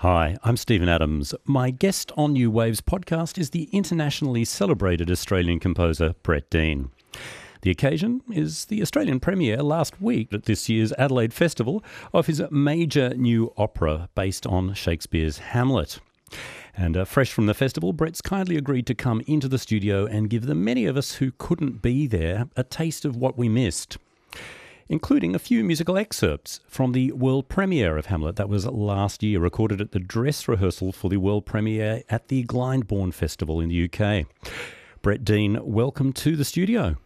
Hi, I'm Stephen Adams. My guest on New Waves podcast is the internationally celebrated Australian composer Brett Dean. The occasion is the Australian premiere last week at this year's Adelaide Festival of his major new opera based on Shakespeare's Hamlet. And uh, fresh from the festival, Brett's kindly agreed to come into the studio and give the many of us who couldn't be there a taste of what we missed including a few musical excerpts from the world premiere of Hamlet that was last year, recorded at the dress rehearsal for the world premiere at the Glyndebourne Festival in the UK. Brett Dean, welcome to the studio.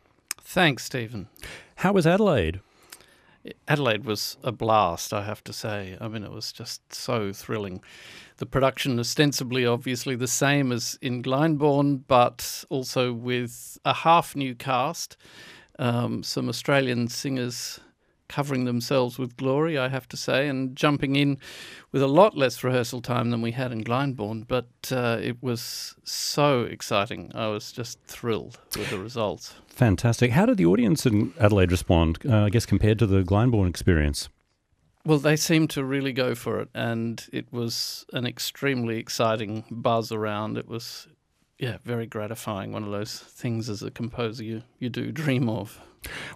Thanks, Stephen. How was Adelaide? Adelaide was a blast, I have to say. I mean, it was just so thrilling. The production, ostensibly, obviously, the same as in Glyndebourne, but also with a half new cast um, some Australian singers covering themselves with glory, I have to say, and jumping in with a lot less rehearsal time than we had in Glyndebourne. But uh, it was so exciting. I was just thrilled with the results. Fantastic. How did the audience in Adelaide respond, uh, I guess, compared to the Glyndebourne experience? Well, they seemed to really go for it, and it was an extremely exciting buzz around. It was yeah, very gratifying. One of those things as a composer you, you do dream of.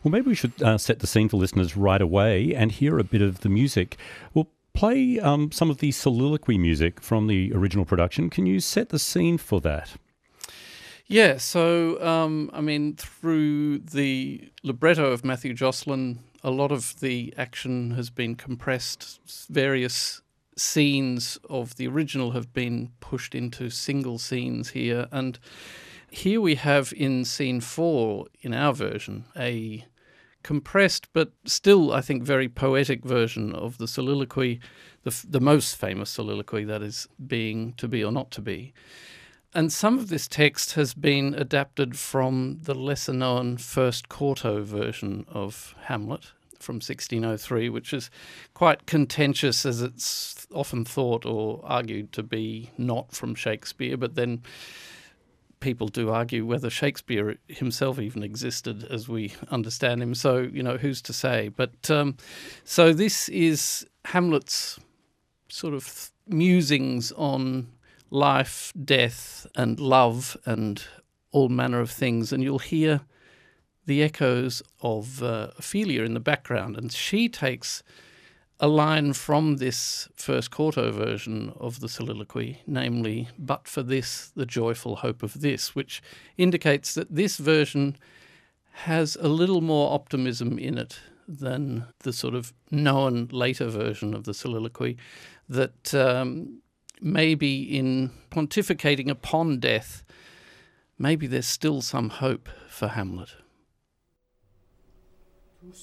Well, maybe we should uh, set the scene for listeners right away and hear a bit of the music. We'll play um, some of the soliloquy music from the original production. Can you set the scene for that? Yeah, so um, I mean, through the libretto of Matthew Jocelyn, a lot of the action has been compressed. Various scenes of the original have been pushed into single scenes here. And here we have in scene four, in our version, a compressed but still, I think, very poetic version of the soliloquy, the, the most famous soliloquy that is being to be or not to be. And some of this text has been adapted from the lesser known first quarto version of Hamlet, from 1603, which is quite contentious as it's often thought or argued to be not from Shakespeare, but then people do argue whether Shakespeare himself even existed as we understand him. So, you know, who's to say? But um, so this is Hamlet's sort of musings on life, death, and love, and all manner of things. And you'll hear the echoes of uh, Ophelia in the background, and she takes a line from this first quarto version of the soliloquy, namely, but for this, the joyful hope of this, which indicates that this version has a little more optimism in it than the sort of known later version of the soliloquy, that um, maybe in pontificating upon death, maybe there's still some hope for Hamlet. And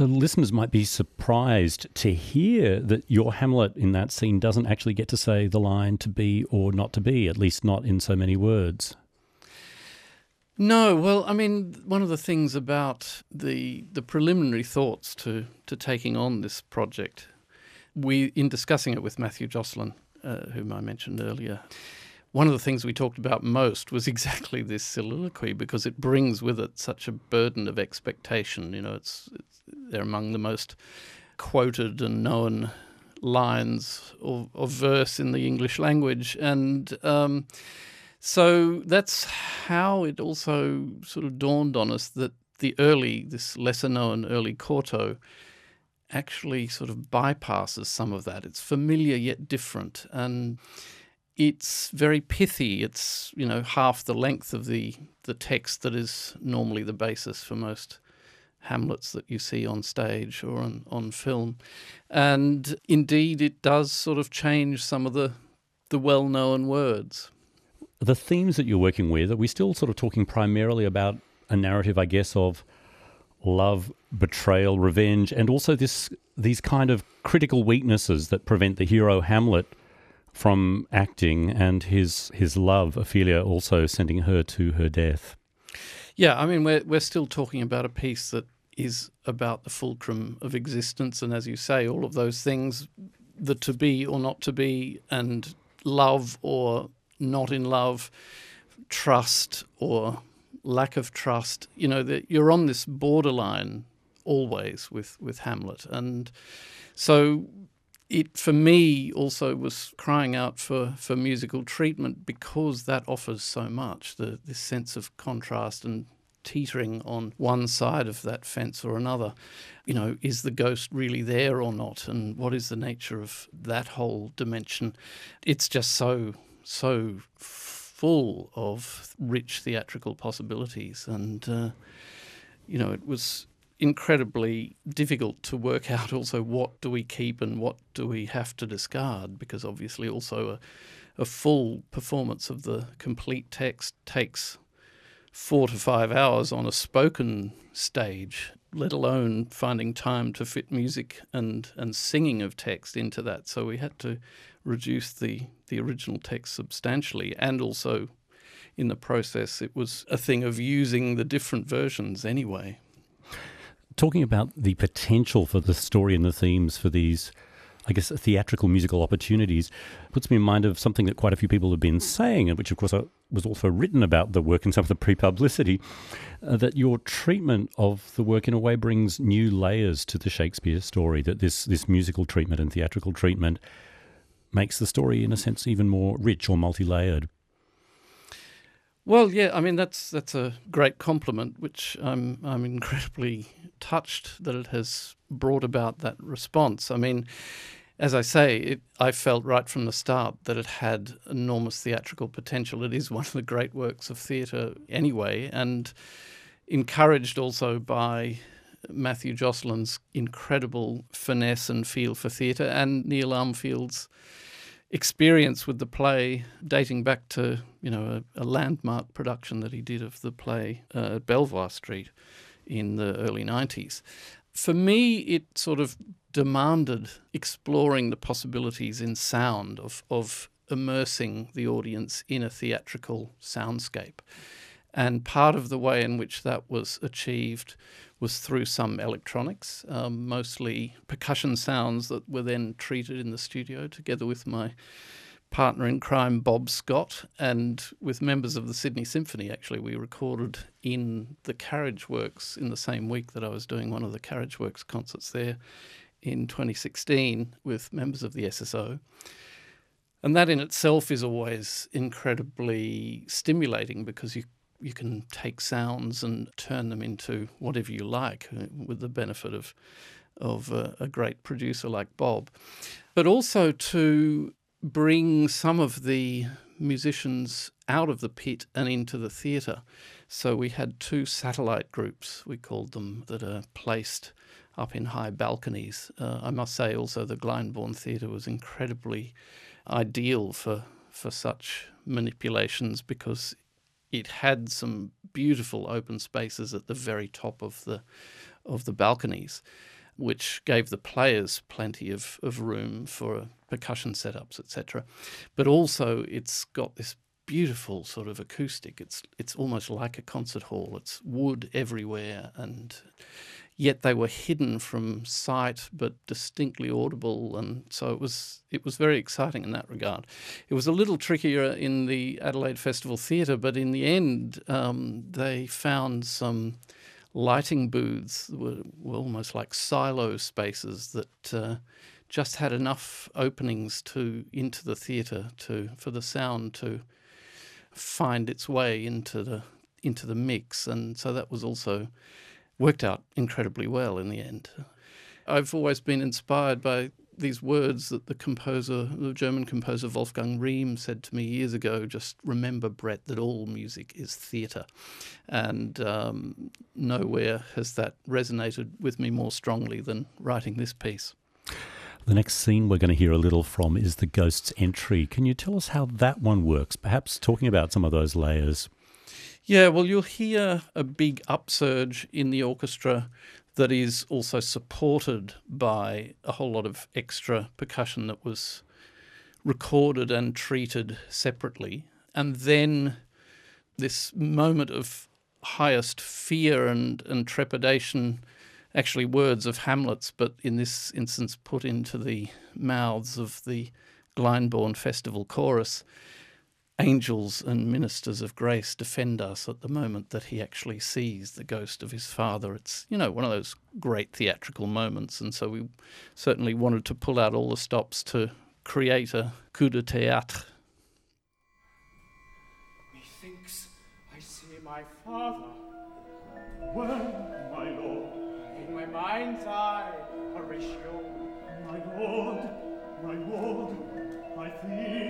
So listeners might be surprised to hear that your Hamlet in that scene doesn't actually get to say the line to be or not to be, at least not in so many words. No, well, I mean, one of the things about the the preliminary thoughts to to taking on this project, we in discussing it with Matthew Jocelyn, uh, whom I mentioned earlier, one of the things we talked about most was exactly this soliloquy because it brings with it such a burden of expectation. You know, it's, it's they're among the most quoted and known lines of, verse in the English language, and um, so that's how it also sort of dawned on us that the early, this lesser known early quarto, actually sort of bypasses some of that. It's familiar yet different, and it's very pithy. It's you know half the length of the the text that is normally the basis for most Hamlets that you see on stage or on, on film, and indeed it does sort of change some of the the well known words. The themes that you're working with, are we still sort of talking primarily about a narrative, I guess, of love, betrayal, revenge, and also this these kind of critical weaknesses that prevent the hero Hamlet from acting and his his love, Ophelia, also sending her to her death. Yeah, I mean we're we're still talking about a piece that is about the fulcrum of existence, and as you say, all of those things, the to be or not to be, and love or not in love, trust or lack of trust. You know that you're on this borderline always with with Hamlet, and so it for me also was crying out for, for musical treatment because that offers so much the this sense of contrast and teetering on one side of that fence or another. You know is the ghost really there or not? And what is the nature of that whole dimension? It's just so so full of rich theatrical possibilities. And uh, you know it was incredibly difficult to work out also what do we keep and what do we have to discard because obviously also a, a full performance of the complete text takes four to five hours on a spoken stage let alone finding time to fit music and, and singing of text into that. So we had to reduce the, the original text substantially and also in the process it was a thing of using the different versions anyway talking about the potential for the story and the themes for these, I guess, theatrical musical opportunities, puts me in mind of something that quite a few people have been saying, and which, of course, was also written about the work in some of the pre publicity, uh, that your treatment of the work, in a way, brings new layers to the Shakespeare story, that this, this musical treatment and theatrical treatment makes the story, in a sense, even more rich or multi layered. Well, yeah, I mean that's that's a great compliment, which I'm I'm incredibly touched that it has brought about that response. I mean, as I say, it, I felt right from the start that it had enormous theatrical potential. It is one of the great works of theatre anyway, and encouraged also by Matthew Jocelyn's incredible finesse and feel for theatre and Neil Armfield's experience with the play dating back to you know a, a landmark production that he did of the play uh, at Belvoir Street in the early 90s. For me, it sort of demanded exploring the possibilities in sound of, of immersing the audience in a theatrical soundscape. And part of the way in which that was achieved was through some electronics, um, mostly percussion sounds that were then treated in the studio together with my partner in crime, Bob Scott, and with members of the Sydney Symphony. Actually, we recorded in the Carriage Works in the same week that I was doing one of the Carriage Works concerts there in 2016 with members of the SSO. And that in itself is always incredibly stimulating because you you can take sounds and turn them into whatever you like uh, with the benefit of of a, a great producer like Bob. But also to bring some of the musicians out of the pit and into the theatre. So we had two satellite groups, we called them, that are placed up in high balconies. Uh, I must say also the Glyndebourne Theatre was incredibly ideal for, for such manipulations because it had some beautiful open spaces at the very top of the of the balconies, which gave the players plenty of, of room for percussion setups, etc. But also, it's got this beautiful sort of acoustic. It's it's almost like a concert hall. It's wood everywhere, and yet they were hidden from sight but distinctly audible and so it was it was very exciting in that regard. It was a little trickier in the Adelaide Festival Theatre but in the end um, they found some lighting booths that were, were almost like silo spaces that uh, just had enough openings to into the theatre to for the sound to find its way into the into the mix. And so that was also worked out incredibly well in the end. I've always been inspired by these words that the composer, the German composer Wolfgang Rihm said to me years ago just remember, Brett, that all music is theatre. And um, nowhere has that resonated with me more strongly than writing this piece. The next scene we're going to hear a little from is the Ghost's Entry. Can you tell us how that one works? Perhaps talking about some of those layers. Yeah, well, you'll hear a big upsurge in the orchestra that is also supported by a whole lot of extra percussion that was recorded and treated separately. And then this moment of highest fear and, and trepidation, actually words of Hamlet's, but in this instance put into the mouths of the Glyndebourne Festival chorus angels and ministers of grace defend us at the moment that he actually sees the ghost of his father. It's, you know, one of those great theatrical moments. And so we certainly wanted to pull out all the stops to create a coup de théâtre. Methinks I see my father. Where, my lord? In my mind's eye, Horatio. My lord, my lord, I think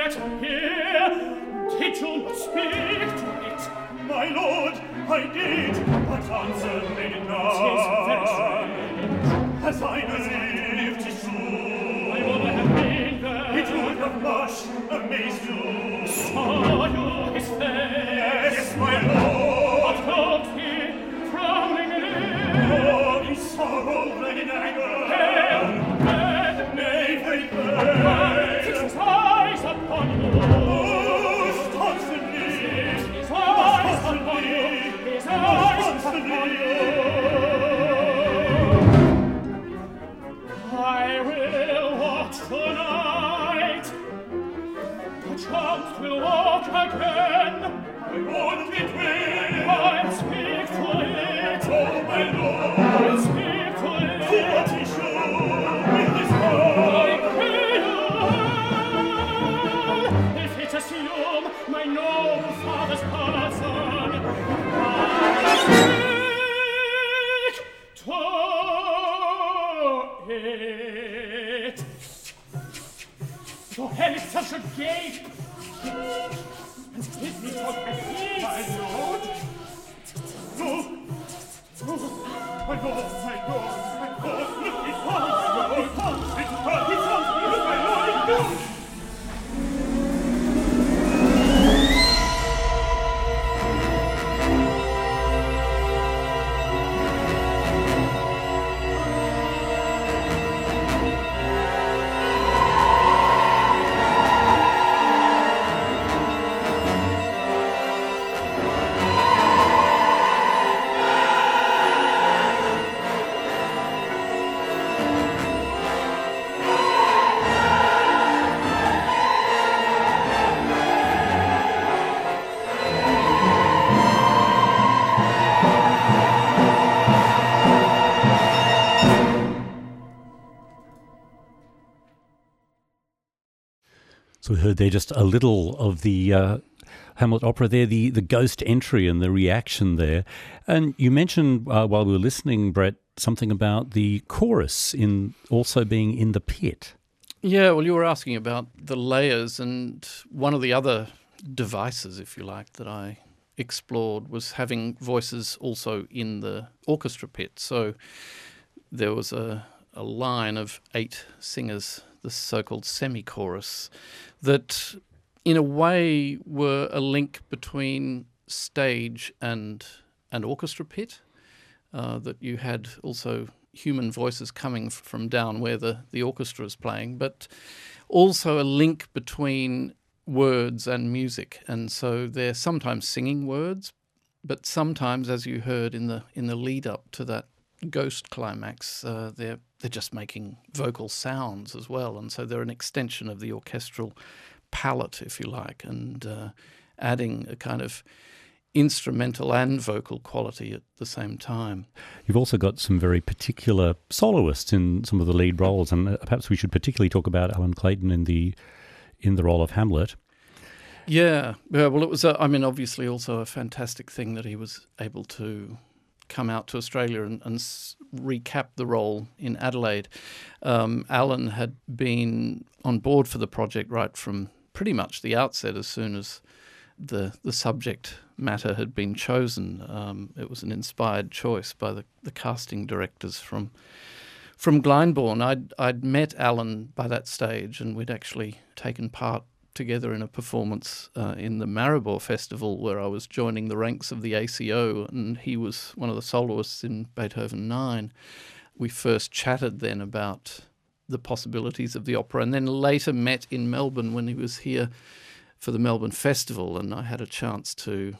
let hear, did you not speak to it? My lord, I did, but answer me none. As I believed it true, I would have been there. It would have much amazed you. Saw you his face. Yes, my lord. What not he, frowning in. Oh, in sorrow, and in anger. poet. Your hand is such a gate. And give me what I please. My lord. No. No. My lord, my lord, my lord. Look, it falls. It falls. It falls. It falls. It falls. My lord, it falls. So we heard there just a little of the uh, Hamlet opera there, the, the ghost entry and the reaction there. And you mentioned uh, while we were listening, Brett, something about the chorus in also being in the pit. Yeah, well, you were asking about the layers, and one of the other devices, if you like, that I explored was having voices also in the orchestra pit. So there was a, a line of eight singers, the so called semi chorus, that in a way were a link between stage and and orchestra pit. Uh, that you had also human voices coming from down where the, the orchestra is playing, but also a link between words and music. And so they're sometimes singing words, but sometimes, as you heard in the in the lead up to that ghost climax, uh, they're they're just making vocal sounds as well, and so they're an extension of the orchestral palette, if you like, and uh, adding a kind of instrumental and vocal quality at the same time. You've also got some very particular soloists in some of the lead roles, and uh, perhaps we should particularly talk about Allan Clayton in the in the role of Hamlet. Yeah, yeah. Well, it was. A, I mean, obviously, also a fantastic thing that he was able to come out to Australia and, and recap the role in Adelaide. Um, Allan had been on board for the project right from pretty much the outset. As soon as the the subject matter had been chosen, um, it was an inspired choice by the, the casting directors from from Glyndebourne. I'd I'd met Allan by that stage, and we'd actually taken part together in a performance uh, in the Maribor Festival where I was joining the ranks of the ACO, and he was one of the soloists in Beethoven Nine. We first chatted then about the possibilities of the opera, and then later met in Melbourne when he was here for the Melbourne Festival, and I had a chance to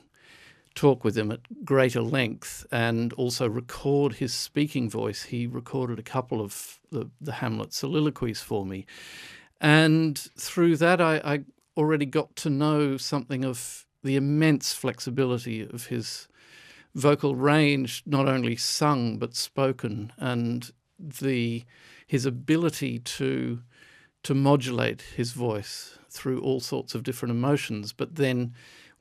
talk with him at greater length and also record his speaking voice. He recorded a couple of the, the Hamlet soliloquies for me. And through that, I, I already got to know something of the immense flexibility of his vocal range, not only sung but spoken, and the his ability to to modulate his voice through all sorts of different emotions, but then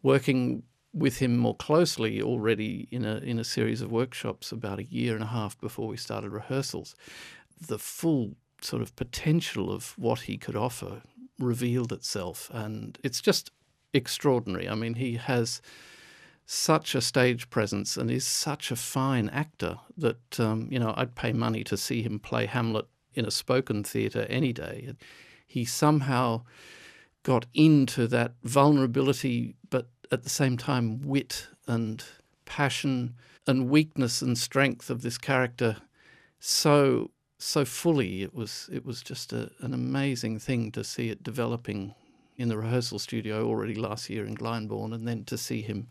working with him more closely already in a in a series of workshops about a year and a half before we started rehearsals, the full sort of potential of what he could offer revealed itself, and it's just extraordinary. I mean, he has such a stage presence and is such a fine actor that um, you know I'd pay money to see him play Hamlet in a spoken theatre any day. He somehow got into that vulnerability, but at the same time wit and passion and weakness and strength of this character so so fully. It was it was just a, an amazing thing to see it developing in the rehearsal studio already last year in Glyndebourne, and then to see him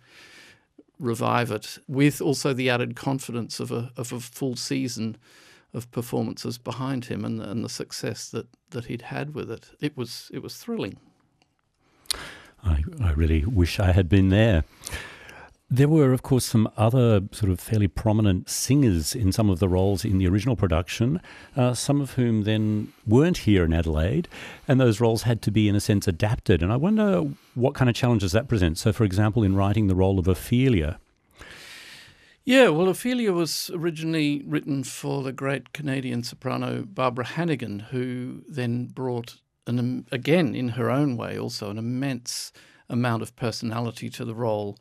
revive it with also the added confidence of a of a full season of performances behind him and, and the success that, that he'd had with it. It was it was thrilling. I, I really wish I had been there. There were, of course, some other sort of fairly prominent singers in some of the roles in the original production, uh, some of whom then weren't here in Adelaide, and those roles had to be, in a sense, adapted. And I wonder what kind of challenges that presents. So, for example, in writing the role of Ophelia. Yeah, well, Ophelia was originally written for the great Canadian soprano Barbara Hannigan, who then brought an again in her own way also an immense amount of personality to the role.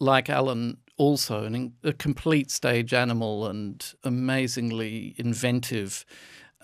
Like Allan, also an, a complete stage animal and amazingly inventive.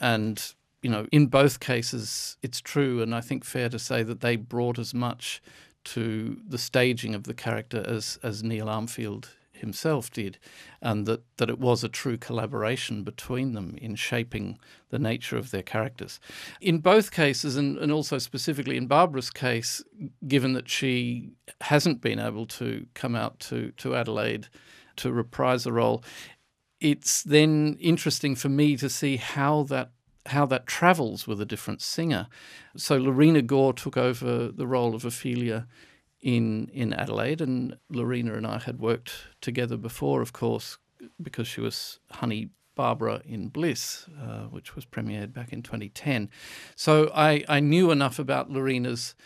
And, you know, in both cases, it's true, and I think fair to say that they brought as much to the staging of the character as, as Neil Armfield himself did, and that, that it was a true collaboration between them in shaping the nature of their characters. In both cases, and, and also specifically in Barbara's case, given that she hasn't been able to come out to, to Adelaide to reprise the role, it's then interesting for me to see how that how that travels with a different singer. So Lorina Gore took over the role of Ophelia in in Adelaide, and Lorina and I had worked together before, of course, because she was Honey Barbara in Bliss, uh, which was premiered back in 2010. So I, I knew enough about Lorina's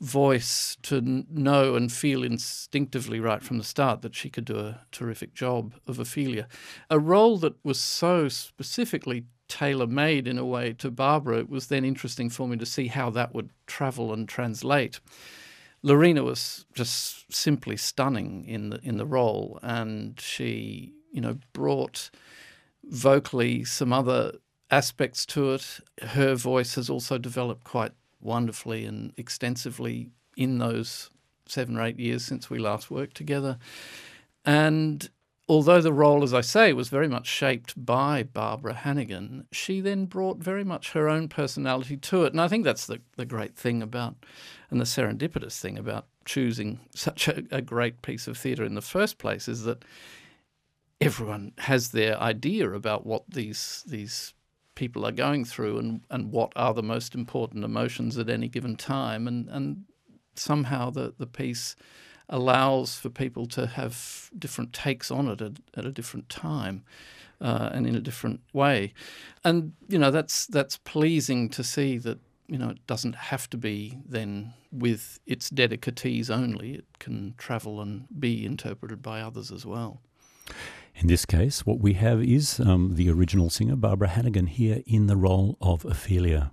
voice to know and feel instinctively right from the start that she could do a terrific job of Ophelia. A role that was so specifically tailor made in a way to Barbara, it was then interesting for me to see how that would travel and translate. Lorina was just simply stunning in the in the role, and she, you know, brought vocally some other aspects to it. Her voice has also developed quite wonderfully and extensively in those seven or eight years since we last worked together. And although the role, as I say, was very much shaped by Barbara Hannigan, she then brought very much her own personality to it. And I think that's the, the great thing about, and the serendipitous thing about choosing such a, a great piece of theatre in the first place is that everyone has their idea about what these these people are going through and, and what are the most important emotions at any given time and, and somehow the, the piece allows for people to have different takes on it at, at a different time uh, and in a different way. And, you know, that's, that's pleasing to see that, you know, it doesn't have to be then with its dedicatees only. It can travel and be interpreted by others as well. In this case, what we have is um, the original singer, Barbara Hannigan, here in the role of Ophelia.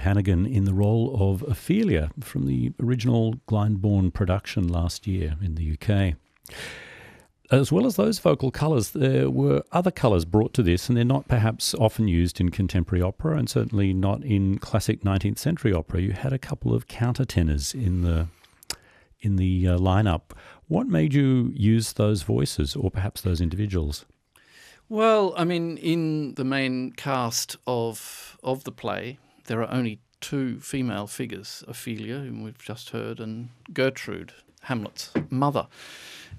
Hannigan in the role of Ophelia from the original Glyndebourne production last year in the UK. As well as those vocal colours, there were other colours brought to this, and they're not perhaps often used in contemporary opera, and certainly not in classic 19th century opera. You had a couple of countertenors in the in the uh, lineup. What made you use those voices, or perhaps those individuals? Well, I mean, in the main cast of of the play, there are only two female figures: Ophelia, whom we've just heard, and Gertrude, Hamlet's mother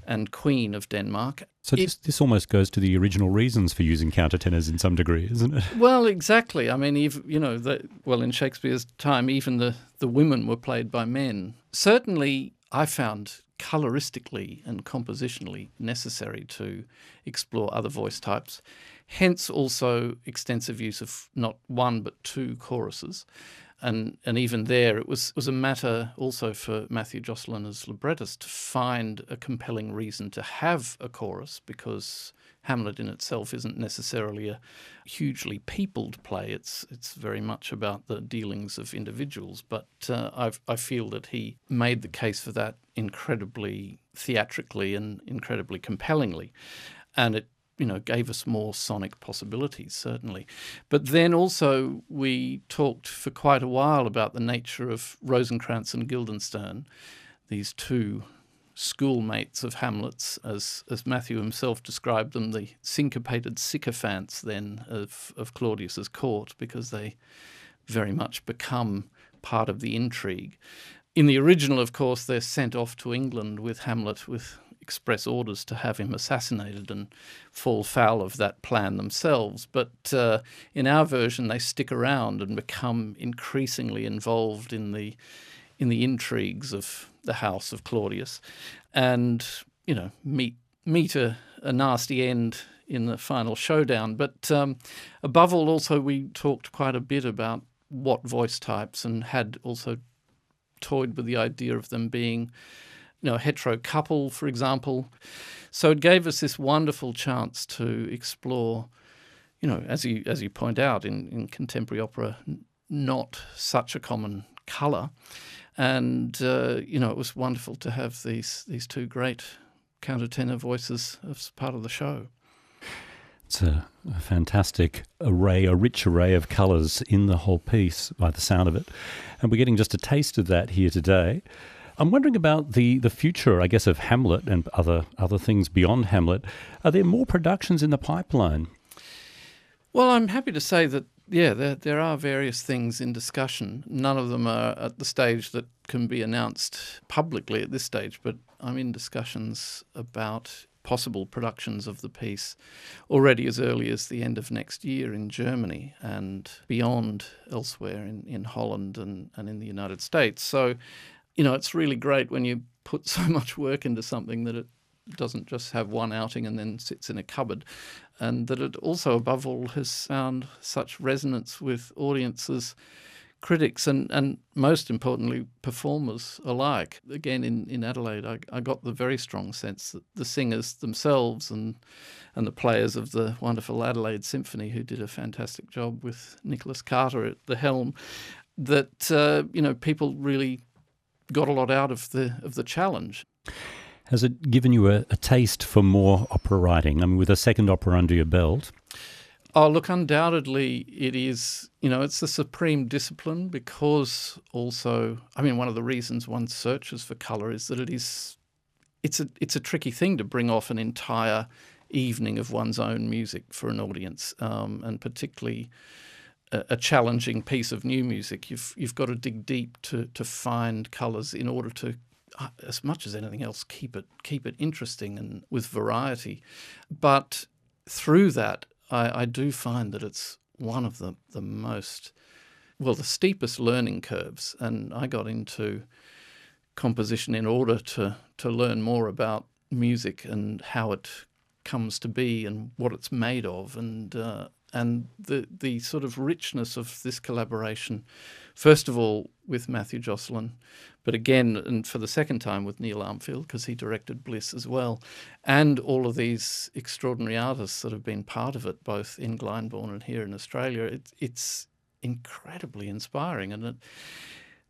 and Queen of Denmark. So this, this almost goes to the original reasons for using countertenors in some degree, isn't it? Well, exactly. I mean, you know, the, well, in Shakespeare's time, even the, the women were played by men. Certainly, I found coloristically and compositionally necessary to explore other voice types. Hence, also extensive use of not one but two choruses and and even there, it was was a matter also for Matthew Jocelyn as librettist to find a compelling reason to have a chorus because Hamlet in itself isn't necessarily a hugely peopled play. It's it's very much about the dealings of individuals. But uh, I I feel that he made the case for that incredibly theatrically and incredibly compellingly, and it you know, gave us more sonic possibilities, certainly. But then also we talked for quite a while about the nature of Rosencrantz and Guildenstern, these two schoolmates of Hamlet's, as, as Matthew himself described them, the syncopated sycophants then of, of Claudius's court, because they very much become part of the intrigue. In the original, of course, they're sent off to England with Hamlet with express orders to have him assassinated and fall foul of that plan themselves. But uh, in our version, they stick around and become increasingly involved in the in the intrigues of the house of Claudius, and you know meet meet a, a nasty end in the final showdown. But um, above all, also we talked quite a bit about what voice types and had also toyed with the idea of them being you know, hetero couple, for example. So it gave us this wonderful chance to explore, you know, as you as you point out in, in contemporary opera, not such a common colour, and uh, you know it was wonderful to have these these two great countertenor voices as part of the show. It's a, a, fantastic array, a rich array of colours in the whole piece by the sound of it. And we're getting just a taste of that here today. I'm wondering about the, the future, I guess, of Hamlet and other other things beyond Hamlet. Are there more productions in the pipeline? Well, I'm happy to say that yeah, there there are various things in discussion. None of them are at the stage that can be announced publicly at this stage, but I'm in discussions about possible productions of the piece already as early as the end of next year in Germany and beyond elsewhere in, in Holland and, and in the United States. So you know, it's really great when you put so much work into something that it doesn't just have one outing and then sits in a cupboard, and that it also, above all, has found such resonance with audiences, critics, and, and most importantly, performers alike. Again, in, in Adelaide, I, I got the very strong sense that the singers themselves and and the players of the wonderful Adelaide Symphony, who did a fantastic job with Nicholas Carter at the helm, that uh, you know people really got a lot out of the of the challenge. Has it given you a, a taste for more opera writing? I mean, with a second opera under your belt. Oh, look, undoubtedly it is, you know, it's the supreme discipline because also, I mean, one of the reasons one searches for colour is that it is, it's a, it's a tricky thing to bring off an entire evening of one's own music for an audience, um, and particularly a, challenging piece of new music. You've you've got to dig deep to to find colours in order to uh, as much as anything else, keep it keep it interesting and with variety. But through that, I, I, do find that it's one of the the most well the steepest learning curves. And I got into composition in order to to learn more about music and how it comes to be and what it's made of and uh, and the the sort of richness of this collaboration, first of all with Matthew Jocelyn, but again and for the second time with Neil Armfield because he directed Bliss as well, and all of these extraordinary artists that have been part of it, both in Glyndebourne and here in Australia. It, it's incredibly inspiring. And it,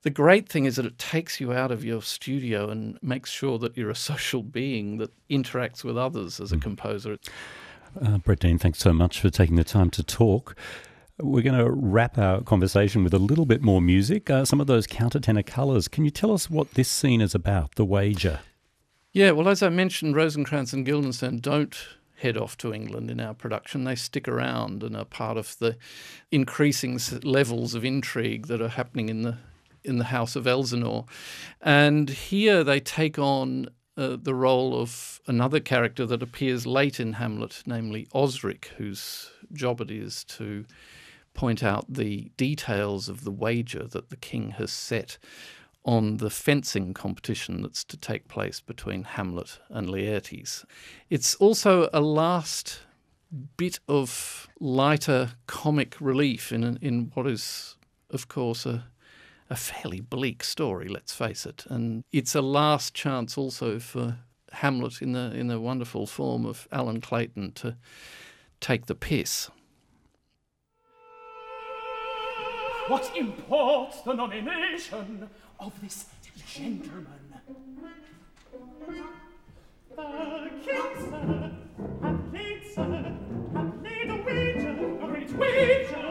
the great thing is that it takes you out of your studio and makes sure that you're a social being that interacts with others as a Mm. composer. Uh, Brett Dean, thanks so much for taking the time to talk. We're going to wrap our conversation with a little bit more music. Uh, some of those countertenor colours. Can you tell us what this scene is about, The Wager? Yeah, well, as I mentioned, Rosencrantz and Guildenstern don't head off to England in our production. They stick around and are part of the increasing levels of intrigue that are happening in the in the House of Elsinore. And here they take on uh, the role of another character that appears late in Hamlet, namely Osric, whose job it is to point out the details of the wager that the king has set on the fencing competition that's to take place between Hamlet and Laertes. It's also a last bit of lighter comic relief in in what is, of course, a a fairly bleak story. Let's face it, and it's a last chance also for Hamlet in the in the wonderful form of Allan Clayton to take the piss. What imports the nomination of this gentleman? The king, sir, sir, a wager, a great wager,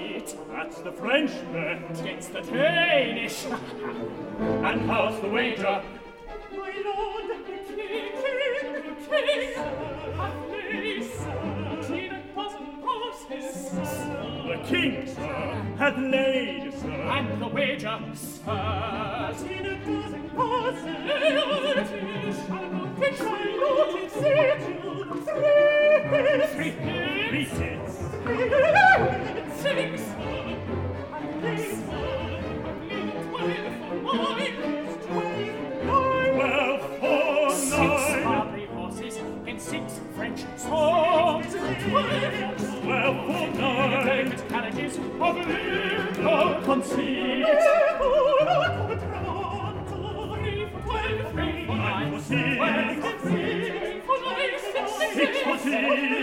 That's the French bet. It's the Danish. and how's the wager? My lord, the king, the king, hath laid, he that was The king, sir, hath laid, sir. And the wager, sir, that he that was imposed, it shall not be shallot, it Three, three, three, three, three, three, three, three, Six for six.